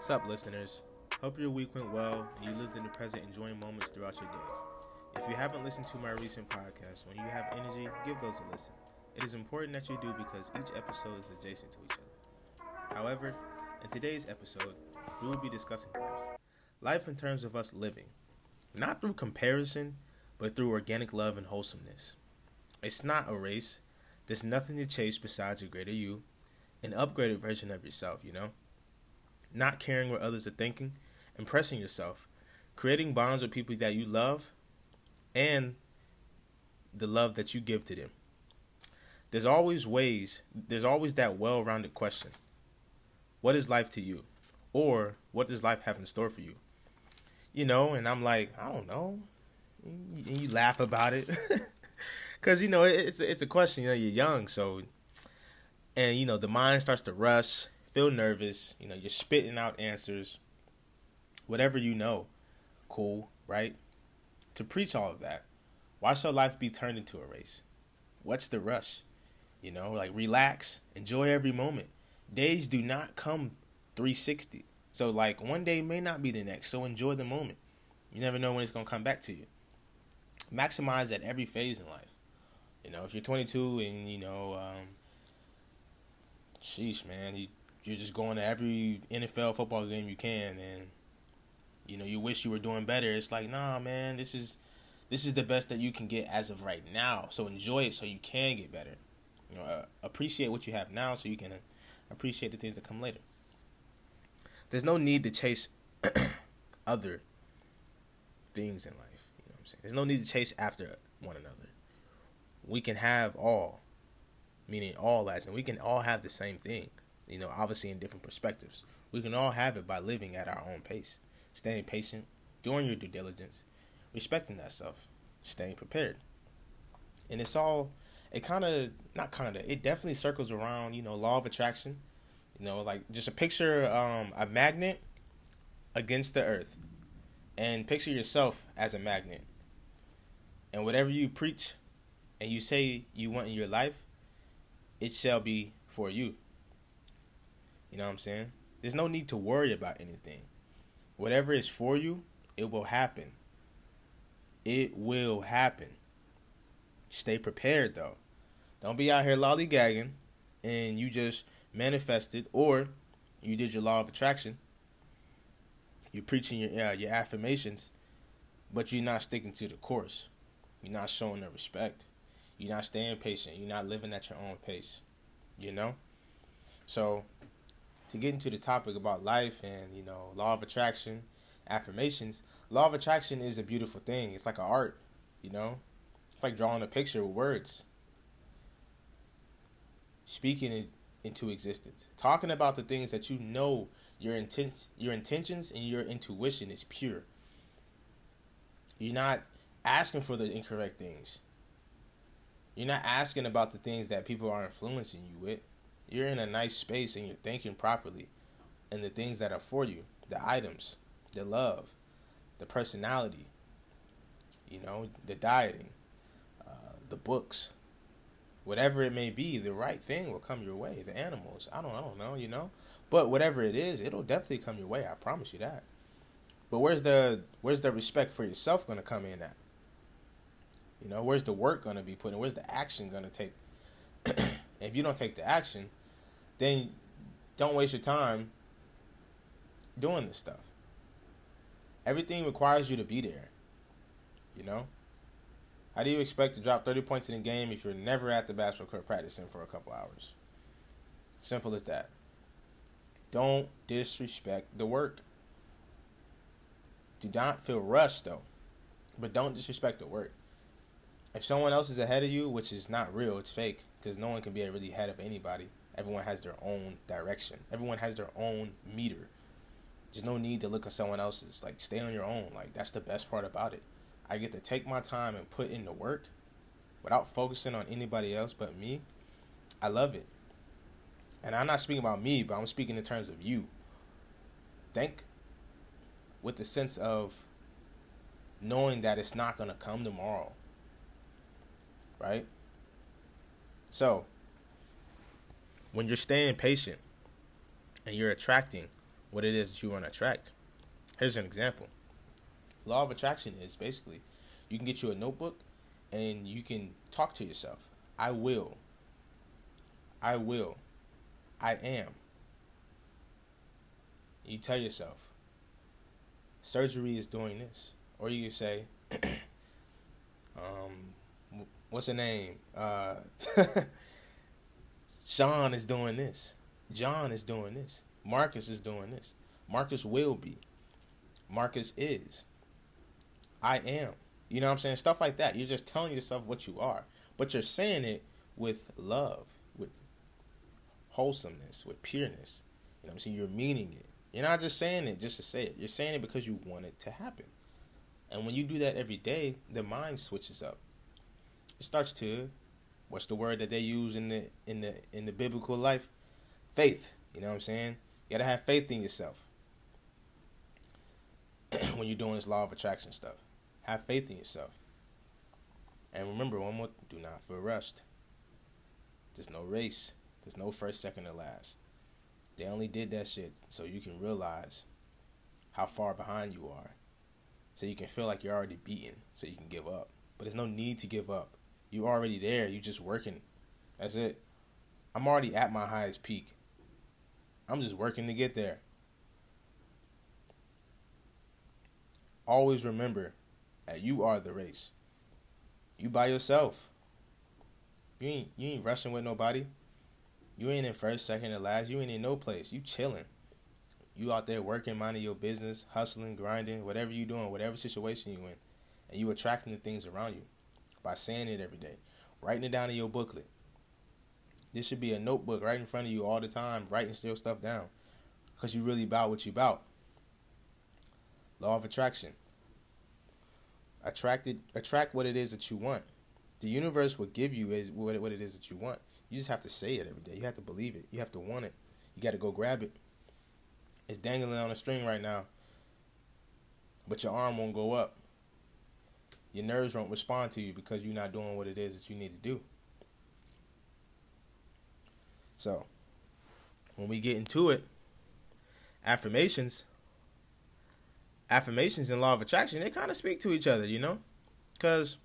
Sup, listeners? Hope your week went well and you lived in the present, enjoying moments throughout your days. If you haven't listened to my recent podcast, when you have energy, give those a listen. It is important that you do because each episode is adjacent to each other. However, in today's episode, we will be discussing life. Life in terms of us living, not through comparison, but through organic love and wholesomeness. It's not a race. There's nothing to chase besides a greater you, an upgraded version of yourself, you know? Not caring what others are thinking, impressing yourself, creating bonds with people that you love, and the love that you give to them. There's always ways, there's always that well rounded question What is life to you? Or what does life have in store for you? You know, and I'm like, I don't know. And you laugh about it. Because, you know, it's, it's a question. You know, you're young, so, and, you know, the mind starts to rush, feel nervous. You know, you're spitting out answers, whatever you know. Cool, right? To preach all of that, why shall life be turned into a race? What's the rush? You know, like relax, enjoy every moment. Days do not come 360. So like one day may not be the next. So enjoy the moment. You never know when it's gonna come back to you. Maximize at every phase in life. You know, if you're 22 and you know, um, sheesh, man, you you're just going to every NFL football game you can, and you know you wish you were doing better. It's like, nah, man, this is this is the best that you can get as of right now. So enjoy it so you can get better. You know, uh, appreciate what you have now so you can uh, appreciate the things that come later. There's no need to chase other things in life. You know what I'm saying? There's no need to chase after one another. We can have all, meaning all as, and we can all have the same thing you know, obviously in different perspectives. We can all have it by living at our own pace, staying patient, doing your due diligence, respecting that self, staying prepared. And it's all, it kind of, not kind of, it definitely circles around, you know, law of attraction. You know, like just a picture um, a magnet against the earth and picture yourself as a magnet. And whatever you preach and you say you want in your life, it shall be for you. You know what I'm saying? There's no need to worry about anything. Whatever is for you, it will happen. It will happen. Stay prepared though. Don't be out here lollygagging and you just manifested or you did your law of attraction. You're preaching your uh, your affirmations, but you're not sticking to the course. You're not showing the respect. You're not staying patient. You're not living at your own pace. You know? So to get into the topic about life and you know law of attraction affirmations law of attraction is a beautiful thing. It's like an art you know? It's like drawing a picture with words. Speaking it into existence. Talking about the things that you know your intent your intentions and your intuition is pure. You're not asking for the incorrect things. You're not asking about the things that people are influencing you with you're in a nice space and you're thinking properly and the things that are for you the items the love the personality you know the dieting uh, the books whatever it may be the right thing will come your way the animals i don't i don't know you know? But whatever it is it'll definitely come your way i promise you that. But where's the where's the respect for yourself going to come in at? You know where's the work going to be put in? Where's the action going to take? If you don't take the action then don't waste your time doing this stuff. Everything requires you to be there. You know? How do you expect to drop 30 points in a game if you're never at the basketball court practicing for a couple hours? Simple as that. Don't disrespect the work. Do not feel rushed though, but don't disrespect the work. If someone else is ahead of you, which is not real, it's fake, because no one can be really ahead of anybody. Everyone has their own direction. Everyone has their own meter. There's no need to look at someone else's. Like stay on your own. Like that's the best part about it. I get to take my time and put in the work without focusing on anybody else but me. I love it. And I'm not speaking about me, but I'm speaking in terms of you. Think with the sense of knowing that it's not going to come tomorrow. Right? So, when you're staying patient and you're attracting what it is that you want to attract. Here's an example. Law of attraction is basically you can get you a notebook and you can talk to yourself. I will. I will. I am. You tell yourself, surgery is doing this. Or you can say, um, what's her name? Uh, Sean is doing this. John is doing this. Marcus is doing this. Marcus will be. Marcus is. I am. You know what I'm saying? Stuff like that. You're just telling yourself what you are. But you're saying it with love, with wholesomeness, with pureness. You know what I'm saying? You're meaning it. You're not just saying it just to say it. You're saying it because you want it to happen. And when you do that every day, the mind switches up. It starts to what's the word that they use in the in the in the biblical life? Faith. You know what I'm saying? You gotta have faith in yourself. when you're doing this law of attraction stuff. Have faith in yourself. And remember one more do not feel rushed. There's no race. There's no first, second, or last. They only did that shit so you can realize how far behind you are. So you can feel like you're already beaten, so you can give up. But there's no need to give up. You're already there. You're just working. That's it. I'm already at my highest peak. I'm just working to get there. Always remember that you are the race. You by yourself. You ain't you ain't rushing with nobody. You ain't in first, second, or last. You ain't in no place. You chilling. You out there working, minding your business, hustling, grinding, whatever you doing, whatever situation you in, and you attracting the things around you by saying it every day, writing it down in your booklet. This should be a notebook right in front of you all the time, writing your stuff down, because you really about what you about. Law of attraction. Attracted, attract what it is that you want. The universe will give you is what it is that you want. You just have to say it every day. You have to believe it. You have to want it. You got to go grab it. It's dangling on a string right now, but your arm won't go up. Your nerves won't respond to you because you're not doing what it is that you need to do. So, when we get into it, affirmations, affirmations and law of attraction, they kind of speak to each other, you know? Because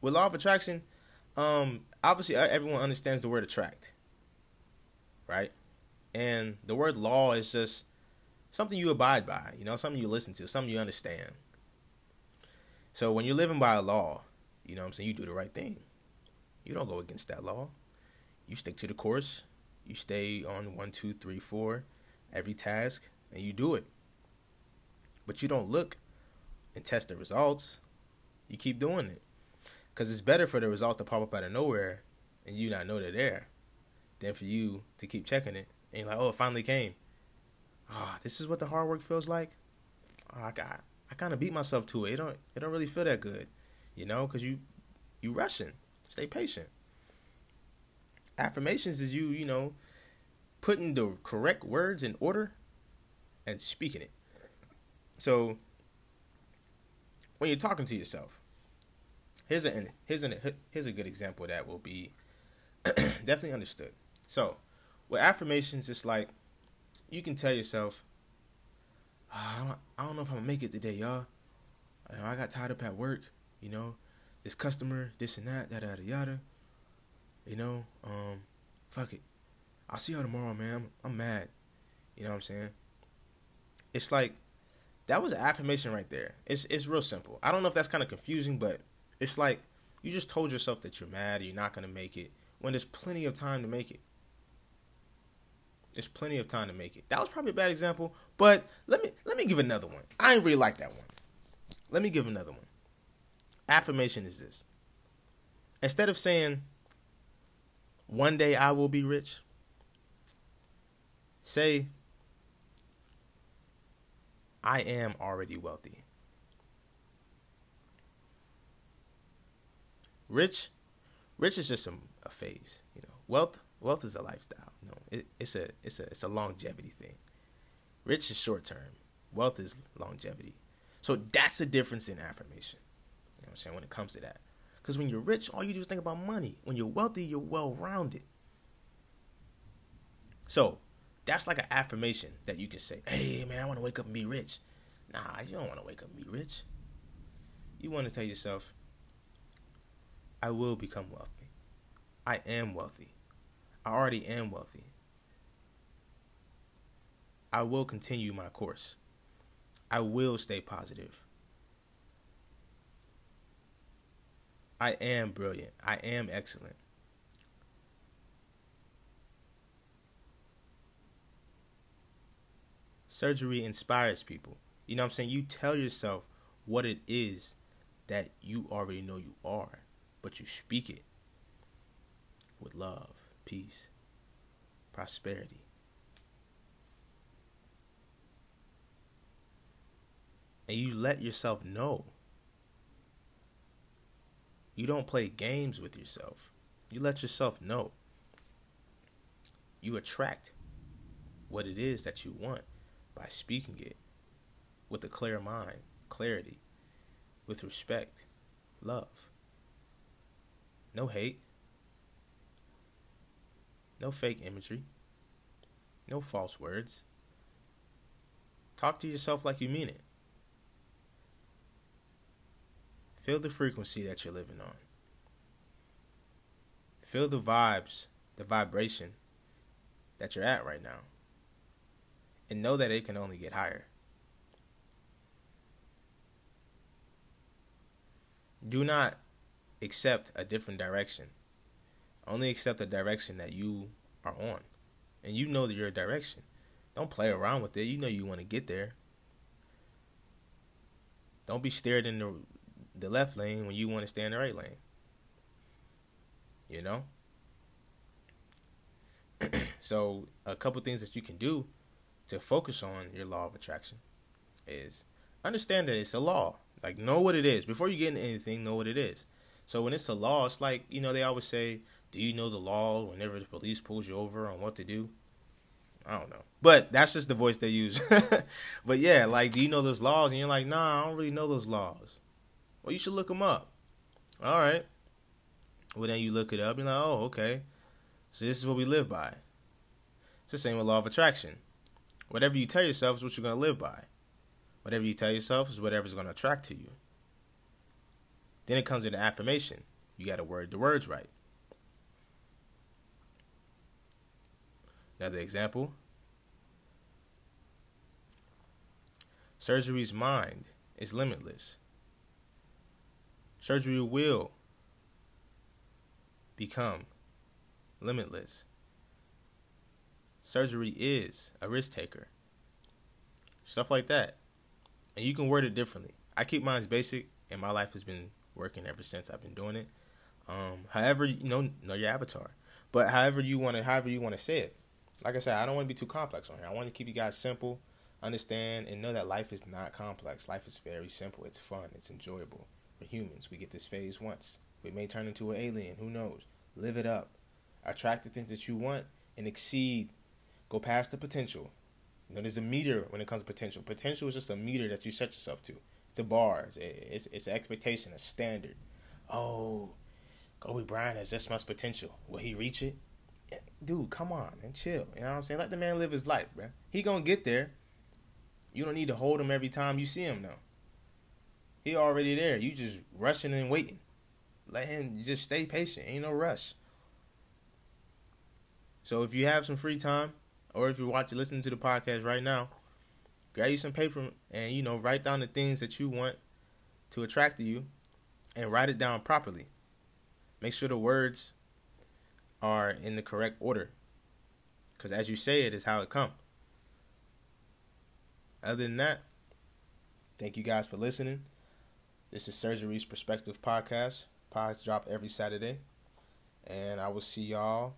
with law of attraction, um, obviously everyone understands the word attract, right? And the word law is just something you abide by, you know, something you listen to, something you understand. So when you're living by a law, you know what I'm saying, you do the right thing. You don't go against that law. You stick to the course. You stay on one, two, three, four, every task, and you do it. But you don't look and test the results. You keep doing it. Because it's better for the results to pop up out of nowhere and you not know they're there than for you to keep checking it and you're like, oh, it finally came. Ah, oh, this is what the hard work feels like. Oh, I got I kind of beat myself to it. It don't it don't really feel that good, you know, because you you rushing. Stay patient. Affirmations is you you know putting the correct words in order and speaking it. So when you're talking to yourself, here's a here's a here's a good example that will be definitely understood. So with affirmations, it's like you can tell yourself, I, don't, I don't know if I'm gonna make it today, y'all. I got tied up at work, you know, this customer, this and that, yada yada yada. You know, um, fuck it. I'll see y'all tomorrow, man. I'm, I'm mad. You know what I'm saying? It's like that was an affirmation right there. It's it's real simple. I don't know if that's kind of confusing, but it's like you just told yourself that you're mad, you're not gonna make it, when there's plenty of time to make it. There's plenty of time to make it. That was probably a bad example, but let me let me give another one. I ain't really like that one. Let me give another one. Affirmation is this. Instead of saying one day I will be rich, say I am already wealthy. Rich, rich is just a, a phase, you know. Wealth, wealth is a lifestyle. You know, it, it's a it's a it's a longevity thing. Rich is short term. Wealth is longevity. So that's a difference in affirmation. You know what I'm saying when it comes to that. Because when you're rich, all you do is think about money. When you're wealthy, you're well rounded. So That's like an affirmation that you can say, hey, man, I want to wake up and be rich. Nah, you don't want to wake up and be rich. You want to tell yourself, I will become wealthy. I am wealthy. I already am wealthy. I will continue my course. I will stay positive. I am brilliant. I am excellent. Surgery inspires people. You know what I'm saying? You tell yourself what it is that you already know you are, but you speak it with love, peace, prosperity. And you let yourself know. You don't play games with yourself. You let yourself know. You attract what it is that you want by speaking it with a clear mind, clarity, with respect, love. No hate. No fake imagery. No false words. Talk to yourself like you mean it. Feel the frequency that you're living on. Feel the vibes, the vibration that you're at right now. And know that it can only get higher. Do not accept a different direction. Only accept the direction that you are on. And you know that your direction. Don't play around with it. You know you want to get there. Don't be steered in the the left lane when you want to stay in the right lane. You know? so, a couple things that you can do to focus on your law of attraction is understand that it's a law. Like, know what it is. Before you get into anything, know what it is. So, when it's a law, it's like, you know, they always say, Do you know the law whenever the police pulls you over on what to do? I don't know. But that's just the voice they use. but yeah, like, do you know those laws? And you're like, nah, I don't really know those laws. Well, you should look them up. All right. Well, then you look it up. You're like, oh, okay. So this is what we live by. It's the same with law of attraction. Whatever you tell yourself is what you're going to live by. Whatever you tell yourself is whatever's going to attract to you. Then it comes into affirmation. You got to word the words right. Another example. Surgery's mind is limitless. Surgery will become limitless. Surgery is a risk taker. Stuff like that. And you can word it differently. I keep mine basic, and my life has been working ever since I've been doing it. Um, however, you know, know your avatar. But however you want to, however you want to say it. Like I said, I don't want to be too complex on here. I want to keep you guys simple, understand, and know that life is not complex. Life is very simple. It's fun. It's enjoyable. We're humans. We get this phase once. We may turn into an alien. Who knows? Live it up. Attract the things that you want and exceed. Go past the potential. You know, there's a meter when it comes to potential. Potential is just a meter that you set yourself to. It's a bar. It's, it's, it's an expectation, a standard. Oh, Kobe Bryant has this much potential. Will he reach it? Dude, come on and chill. You know what I'm saying? Let the man live his life, man. He gonna get there. You don't need to hold him every time you see him now. He already there. You just rushing and waiting. Let him just stay patient. Ain't no rush. So if you have some free time, or if you're watching, listening to the podcast right now, grab you some paper and you know write down the things that you want to attract to you, and write it down properly. Make sure the words are in the correct order, because as you say it is how it come. Other than that, thank you guys for listening. This is Surgery's Perspective Podcast. Pods drop every Saturday. And I will see y'all.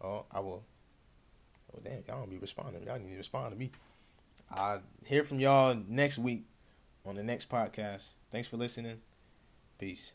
Oh, I will. Oh, damn, y'all don't be responding. Y'all need to respond to me. I'll hear from y'all next week on the next podcast. Thanks for listening. Peace.